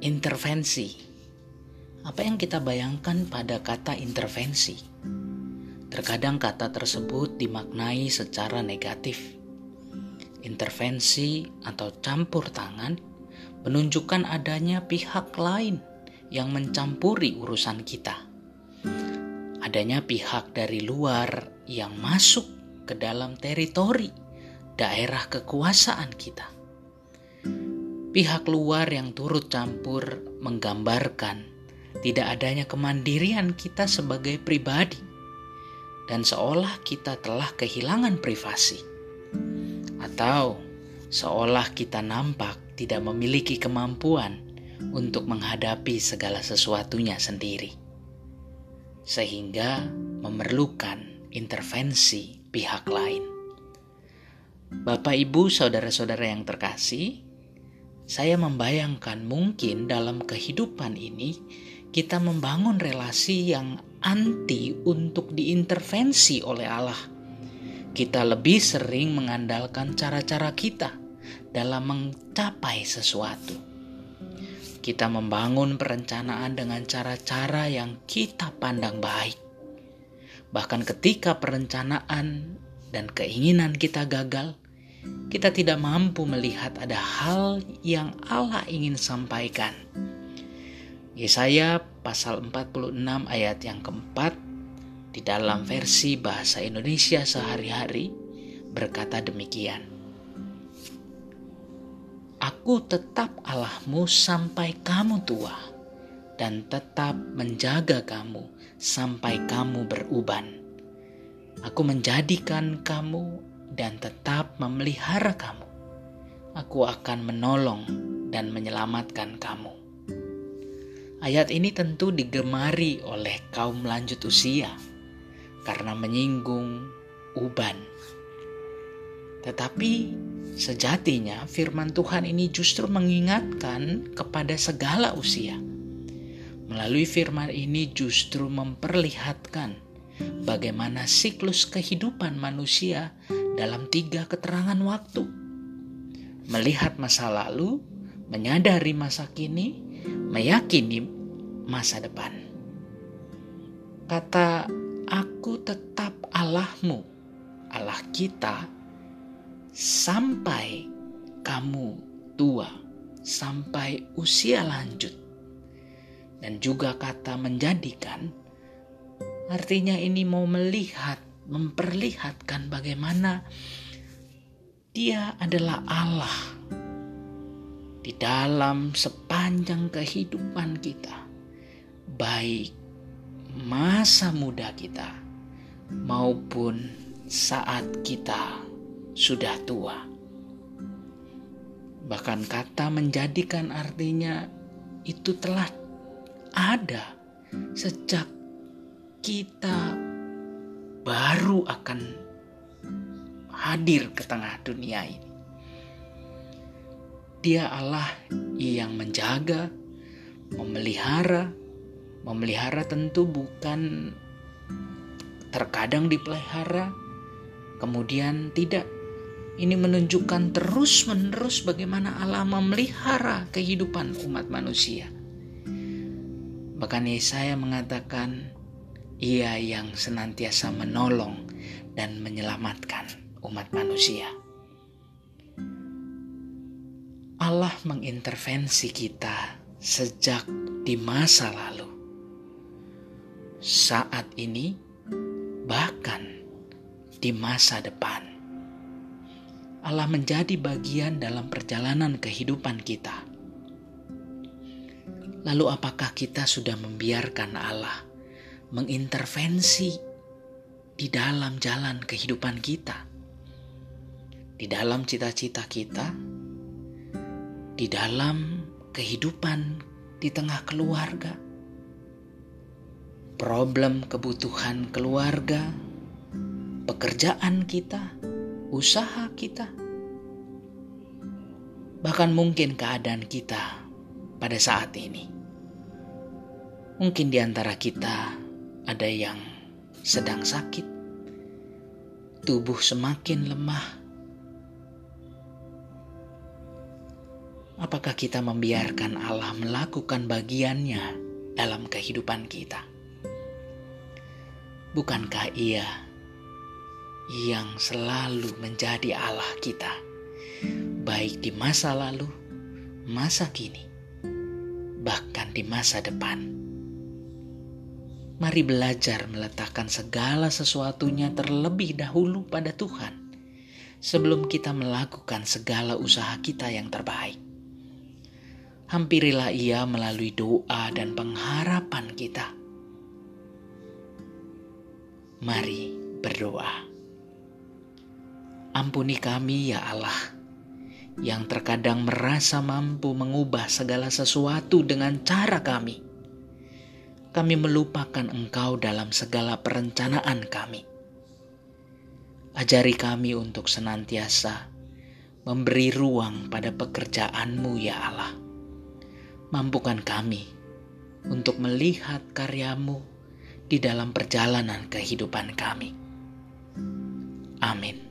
Intervensi. Apa yang kita bayangkan pada kata intervensi? Terkadang kata tersebut dimaknai secara negatif. Intervensi atau campur tangan menunjukkan adanya pihak lain yang mencampuri urusan kita. Adanya pihak dari luar yang masuk ke dalam teritori daerah kekuasaan kita Pihak luar yang turut campur menggambarkan tidak adanya kemandirian kita sebagai pribadi, dan seolah kita telah kehilangan privasi, atau seolah kita nampak tidak memiliki kemampuan untuk menghadapi segala sesuatunya sendiri, sehingga memerlukan intervensi pihak lain. Bapak, ibu, saudara-saudara yang terkasih, saya membayangkan mungkin dalam kehidupan ini kita membangun relasi yang anti untuk diintervensi oleh Allah. Kita lebih sering mengandalkan cara-cara kita dalam mencapai sesuatu. Kita membangun perencanaan dengan cara-cara yang kita pandang baik. Bahkan ketika perencanaan dan keinginan kita gagal, kita tidak mampu melihat ada hal yang Allah ingin sampaikan. Yesaya pasal 46 ayat yang keempat di dalam versi bahasa Indonesia sehari-hari berkata demikian. Aku tetap Allahmu sampai kamu tua dan tetap menjaga kamu sampai kamu beruban. Aku menjadikan kamu dan tetap memelihara kamu. Aku akan menolong dan menyelamatkan kamu. Ayat ini tentu digemari oleh kaum lanjut usia karena menyinggung uban. Tetapi sejatinya firman Tuhan ini justru mengingatkan kepada segala usia. Melalui firman ini justru memperlihatkan bagaimana siklus kehidupan manusia dalam tiga keterangan waktu. Melihat masa lalu, menyadari masa kini, meyakini masa depan. Kata aku tetap Allahmu, Allah kita, sampai kamu tua, sampai usia lanjut. Dan juga kata menjadikan, artinya ini mau melihat memperlihatkan bagaimana Dia adalah Allah di dalam sepanjang kehidupan kita, baik masa muda kita maupun saat kita sudah tua. Bahkan kata menjadikan artinya itu telah ada sejak kita baru akan hadir ke tengah dunia ini. Dia Allah yang menjaga, memelihara, memelihara tentu bukan terkadang dipelihara, kemudian tidak. Ini menunjukkan terus-menerus bagaimana Allah memelihara kehidupan umat manusia. Bahkan Yesaya mengatakan, ia yang senantiasa menolong dan menyelamatkan umat manusia. Allah mengintervensi kita sejak di masa lalu. Saat ini, bahkan di masa depan. Allah menjadi bagian dalam perjalanan kehidupan kita. Lalu, apakah kita sudah membiarkan Allah mengintervensi di dalam jalan kehidupan kita, di dalam cita-cita kita, di dalam kehidupan di tengah keluarga, problem kebutuhan keluarga, pekerjaan kita, usaha kita, bahkan mungkin keadaan kita pada saat ini. Mungkin di antara kita ada yang sedang sakit, tubuh semakin lemah, Apakah kita membiarkan Allah melakukan bagiannya dalam kehidupan kita? Bukankah Ia yang selalu menjadi Allah kita, baik di masa lalu, masa kini, bahkan di masa depan? Mari belajar meletakkan segala sesuatunya terlebih dahulu pada Tuhan sebelum kita melakukan segala usaha kita yang terbaik hampirilah ia melalui doa dan pengharapan kita. Mari berdoa. Ampuni kami ya Allah, yang terkadang merasa mampu mengubah segala sesuatu dengan cara kami. Kami melupakan Engkau dalam segala perencanaan kami. Ajari kami untuk senantiasa memberi ruang pada pekerjaanmu ya Allah mampukan kami untuk melihat karyamu di dalam perjalanan kehidupan kami. Amin.